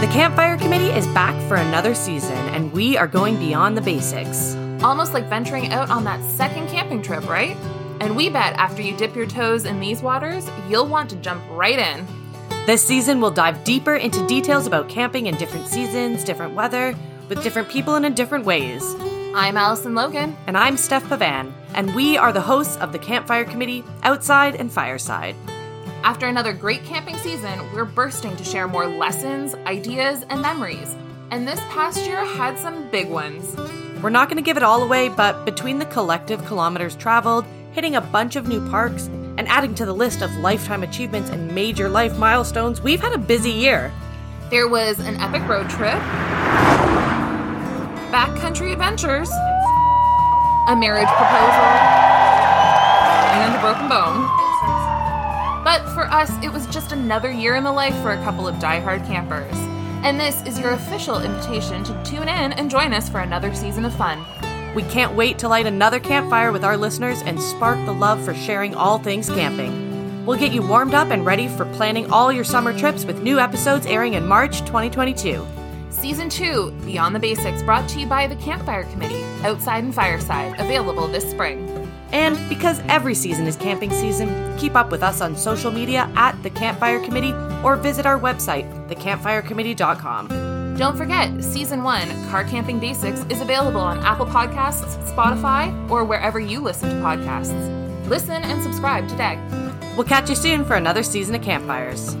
The Campfire Committee is back for another season, and we are going beyond the basics. Almost like venturing out on that second camping trip, right? And we bet after you dip your toes in these waters, you'll want to jump right in. This season, we'll dive deeper into details about camping in different seasons, different weather, with different people and in different ways. I'm Allison Loghin. And I'm Steph Pavan, and we are the hosts of the Campfire Committee, Outside and Fireside. After another great camping season, we're bursting to share more lessons, ideas, and memories. And this past year had some big ones. We're not going to give it all away, but between the collective kilometers traveled, hitting a bunch of new parks, and adding to the list of lifetime achievements and major life milestones, we've had a busy year. There was an epic road trip, backcountry adventures, a marriage proposal, But for us, it was just another year in the life for a couple of die-hard campers. And this is your official invitation to tune in and join us for another season of fun. We can't wait to light another campfire with our listeners and spark the love for sharing all things camping. We'll get you warmed up and ready for planning all your summer trips with new episodes airing in March 2022. Season 2, Beyond the Basics, brought to you by the Campfire Committee, Outside and Fireside, available this spring. And because every season is camping season, keep up with us on social media at the Campfire Committee or visit our website, thecampfirecommittee.com. Don't forget, Season 1, Car Camping Basics, is available on Apple Podcasts, Spotify, or wherever you listen to podcasts. Listen and subscribe today. We'll catch you soon for another season of Campfires.